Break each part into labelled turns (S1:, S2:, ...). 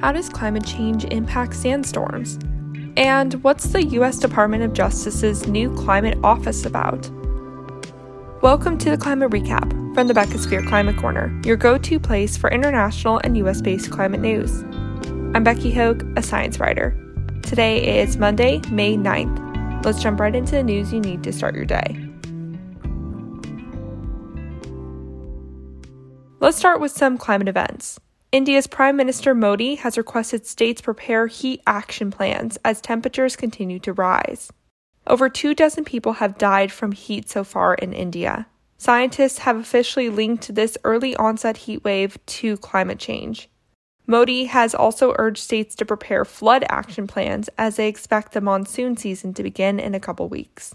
S1: How does climate change impact sandstorms? And what's the U.S. Department of Justice's new climate office about? Welcome to the Climate Recap from the Beckosphere Climate Corner, your go to place for international and U.S. based climate news. I'm Becky Hogue, a science writer. Today is Monday, May 9th. Let's jump right into the news you need to start your day. Let's start with some climate events. India's Prime Minister Modi has requested states prepare heat action plans as temperatures continue to rise. Over two dozen people have died from heat so far in India. Scientists have officially linked this early onset heat wave to climate change. Modi has also urged states to prepare flood action plans as they expect the monsoon season to begin in a couple weeks.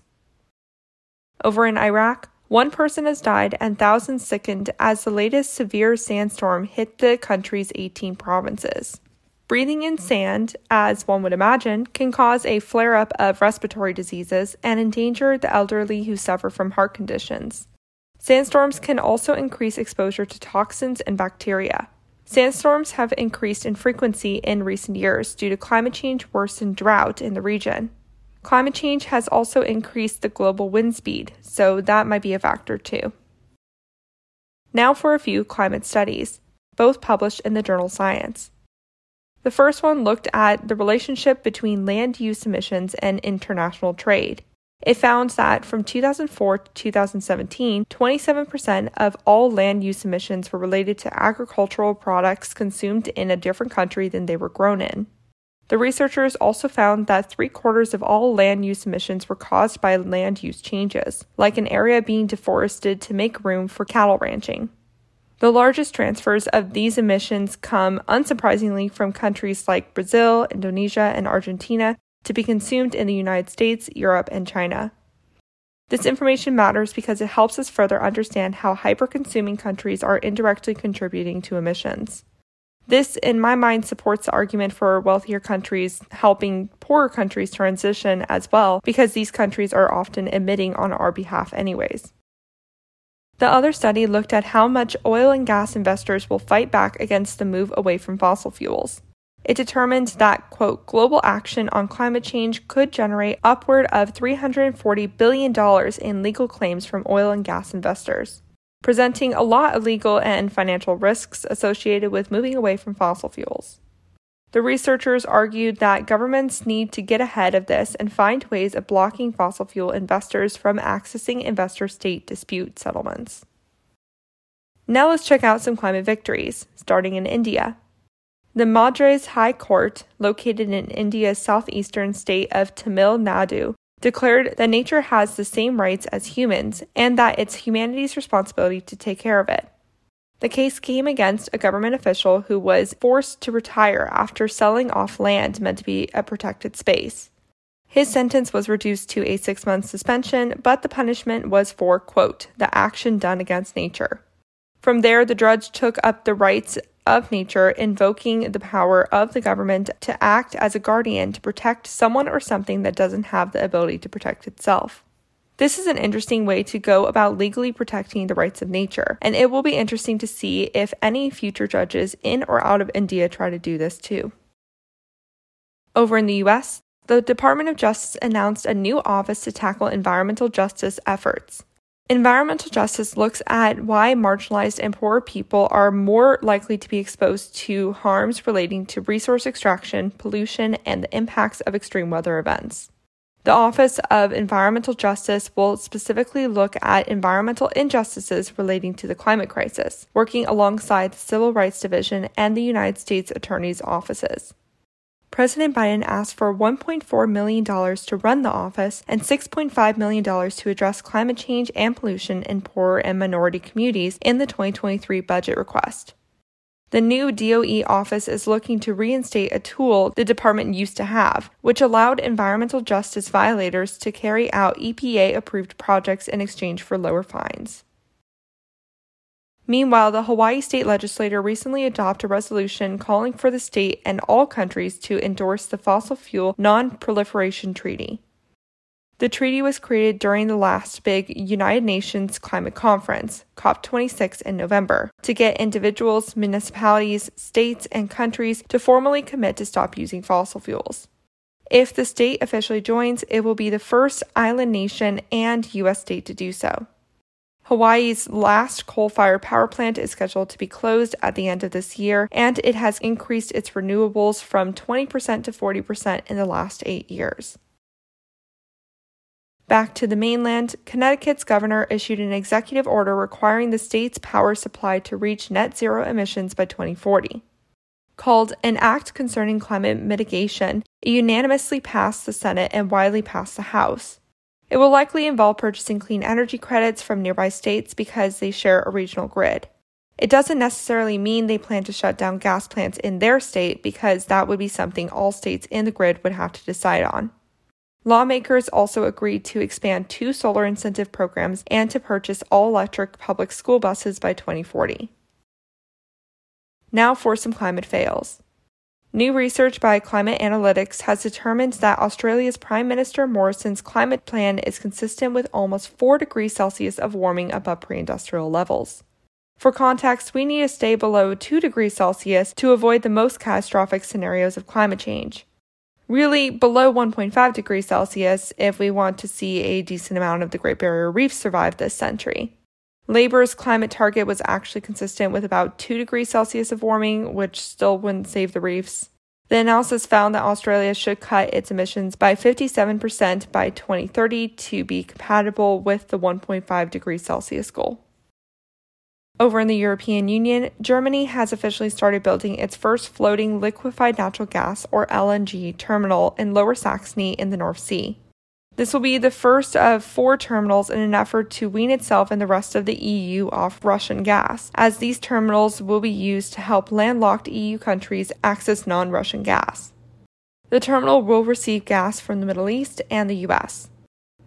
S1: Over in Iraq, one person has died and thousands sickened as the latest severe sandstorm hit the country's 18 provinces. Breathing in sand, as one would imagine, can cause a flare up of respiratory diseases and endanger the elderly who suffer from heart conditions. Sandstorms can also increase exposure to toxins and bacteria. Sandstorms have increased in frequency in recent years due to climate change worsened drought in the region. Climate change has also increased the global wind speed, so that might be a factor too. Now for a few climate studies, both published in the journal Science. The first one looked at the relationship between land use emissions and international trade. It found that from 2004 to 2017, 27% of all land use emissions were related to agricultural products consumed in a different country than they were grown in. The researchers also found that three quarters of all land use emissions were caused by land use changes, like an area being deforested to make room for cattle ranching. The largest transfers of these emissions come, unsurprisingly, from countries like Brazil, Indonesia, and Argentina to be consumed in the United States, Europe, and China. This information matters because it helps us further understand how hyper consuming countries are indirectly contributing to emissions. This, in my mind, supports the argument for wealthier countries helping poorer countries transition as well, because these countries are often emitting on our behalf, anyways. The other study looked at how much oil and gas investors will fight back against the move away from fossil fuels. It determined that, quote, global action on climate change could generate upward of $340 billion in legal claims from oil and gas investors presenting a lot of legal and financial risks associated with moving away from fossil fuels. The researchers argued that governments need to get ahead of this and find ways of blocking fossil fuel investors from accessing investor state dispute settlements. Now let's check out some climate victories, starting in India. The Madras High Court, located in India's southeastern state of Tamil Nadu, declared that nature has the same rights as humans and that it's humanity's responsibility to take care of it. The case came against a government official who was forced to retire after selling off land meant to be a protected space. His sentence was reduced to a six month suspension, but the punishment was for, quote, the action done against nature. From there, the judge took up the rights of nature, invoking the power of the government to act as a guardian to protect someone or something that doesn't have the ability to protect itself. This is an interesting way to go about legally protecting the rights of nature, and it will be interesting to see if any future judges in or out of India try to do this too. Over in the US, the Department of Justice announced a new office to tackle environmental justice efforts. Environmental justice looks at why marginalized and poor people are more likely to be exposed to harms relating to resource extraction, pollution, and the impacts of extreme weather events. The Office of Environmental Justice will specifically look at environmental injustices relating to the climate crisis, working alongside the Civil Rights Division and the United States Attorney's offices. President Biden asked for $1.4 million to run the office and $6.5 million to address climate change and pollution in poorer and minority communities in the 2023 budget request. The new DOE office is looking to reinstate a tool the department used to have, which allowed environmental justice violators to carry out EPA approved projects in exchange for lower fines. Meanwhile, the Hawaii state legislature recently adopted a resolution calling for the state and all countries to endorse the Fossil Fuel Non Proliferation Treaty. The treaty was created during the last big United Nations climate conference, COP26, in November, to get individuals, municipalities, states, and countries to formally commit to stop using fossil fuels. If the state officially joins, it will be the first island nation and U.S. state to do so. Hawaii's last coal fired power plant is scheduled to be closed at the end of this year, and it has increased its renewables from 20% to 40% in the last eight years. Back to the mainland, Connecticut's governor issued an executive order requiring the state's power supply to reach net zero emissions by 2040. Called an Act Concerning Climate Mitigation, it unanimously passed the Senate and widely passed the House. It will likely involve purchasing clean energy credits from nearby states because they share a regional grid. It doesn't necessarily mean they plan to shut down gas plants in their state because that would be something all states in the grid would have to decide on. Lawmakers also agreed to expand two solar incentive programs and to purchase all electric public school buses by 2040. Now for some climate fails. New research by Climate Analytics has determined that Australia's Prime Minister Morrison's climate plan is consistent with almost 4 degrees Celsius of warming above pre industrial levels. For context, we need to stay below 2 degrees Celsius to avoid the most catastrophic scenarios of climate change really below 1.5 degrees Celsius if we want to see a decent amount of the Great Barrier Reef survive this century. Labor's climate target was actually consistent with about 2 degrees Celsius of warming, which still wouldn't save the reefs. The analysis found that Australia should cut its emissions by 57% by 2030 to be compatible with the 1.5 degrees Celsius goal. Over in the European Union, Germany has officially started building its first floating liquefied natural gas, or LNG, terminal in Lower Saxony in the North Sea. This will be the first of four terminals in an effort to wean itself and the rest of the EU off Russian gas, as these terminals will be used to help landlocked EU countries access non Russian gas. The terminal will receive gas from the Middle East and the US.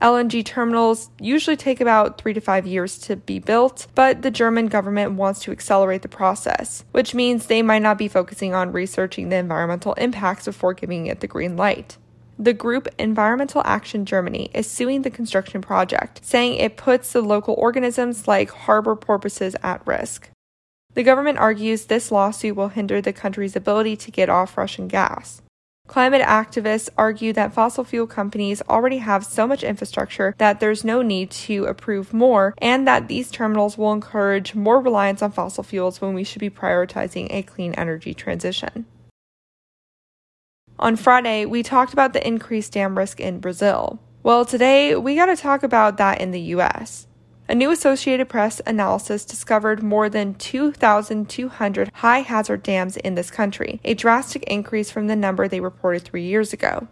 S1: LNG terminals usually take about three to five years to be built, but the German government wants to accelerate the process, which means they might not be focusing on researching the environmental impacts before giving it the green light. The group Environmental Action Germany is suing the construction project, saying it puts the local organisms like harbor porpoises at risk. The government argues this lawsuit will hinder the country's ability to get off Russian gas. Climate activists argue that fossil fuel companies already have so much infrastructure that there's no need to approve more, and that these terminals will encourage more reliance on fossil fuels when we should be prioritizing a clean energy transition. On Friday, we talked about the increased dam risk in Brazil. Well, today we got to talk about that in the US. A new Associated Press analysis discovered more than 2,200 high hazard dams in this country, a drastic increase from the number they reported three years ago.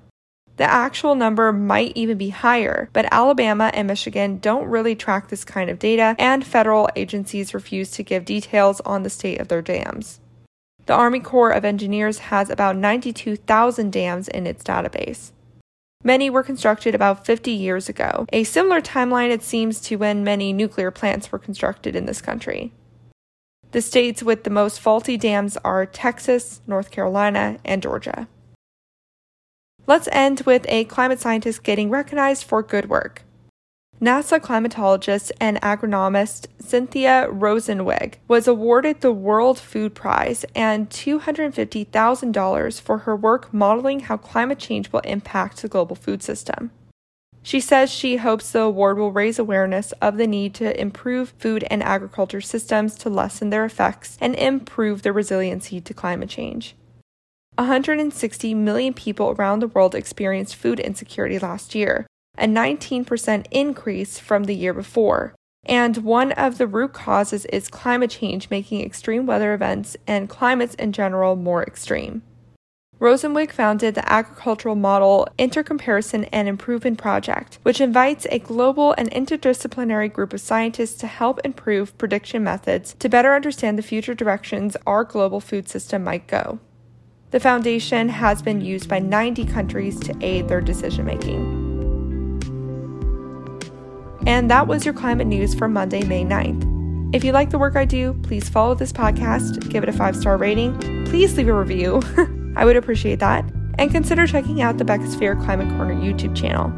S1: The actual number might even be higher, but Alabama and Michigan don't really track this kind of data, and federal agencies refuse to give details on the state of their dams. The Army Corps of Engineers has about 92,000 dams in its database. Many were constructed about 50 years ago, a similar timeline it seems to when many nuclear plants were constructed in this country. The states with the most faulty dams are Texas, North Carolina, and Georgia. Let's end with a climate scientist getting recognized for good work. NASA climatologist and agronomist Cynthia Rosenzweig was awarded the World Food Prize and $250,000 for her work modeling how climate change will impact the global food system. She says she hopes the award will raise awareness of the need to improve food and agriculture systems to lessen their effects and improve their resiliency to climate change. 160 million people around the world experienced food insecurity last year, a 19% increase from the year before. And one of the root causes is climate change making extreme weather events and climates in general more extreme. Rosenzweig founded the Agricultural Model Intercomparison and Improvement Project, which invites a global and interdisciplinary group of scientists to help improve prediction methods to better understand the future directions our global food system might go. The foundation has been used by 90 countries to aid their decision making. And that was your climate news for Monday, May 9th. If you like the work I do, please follow this podcast, give it a five star rating, please leave a review. I would appreciate that. And consider checking out the Beckosphere Climate Corner YouTube channel.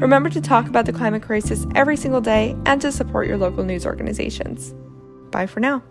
S1: Remember to talk about the climate crisis every single day and to support your local news organizations. Bye for now.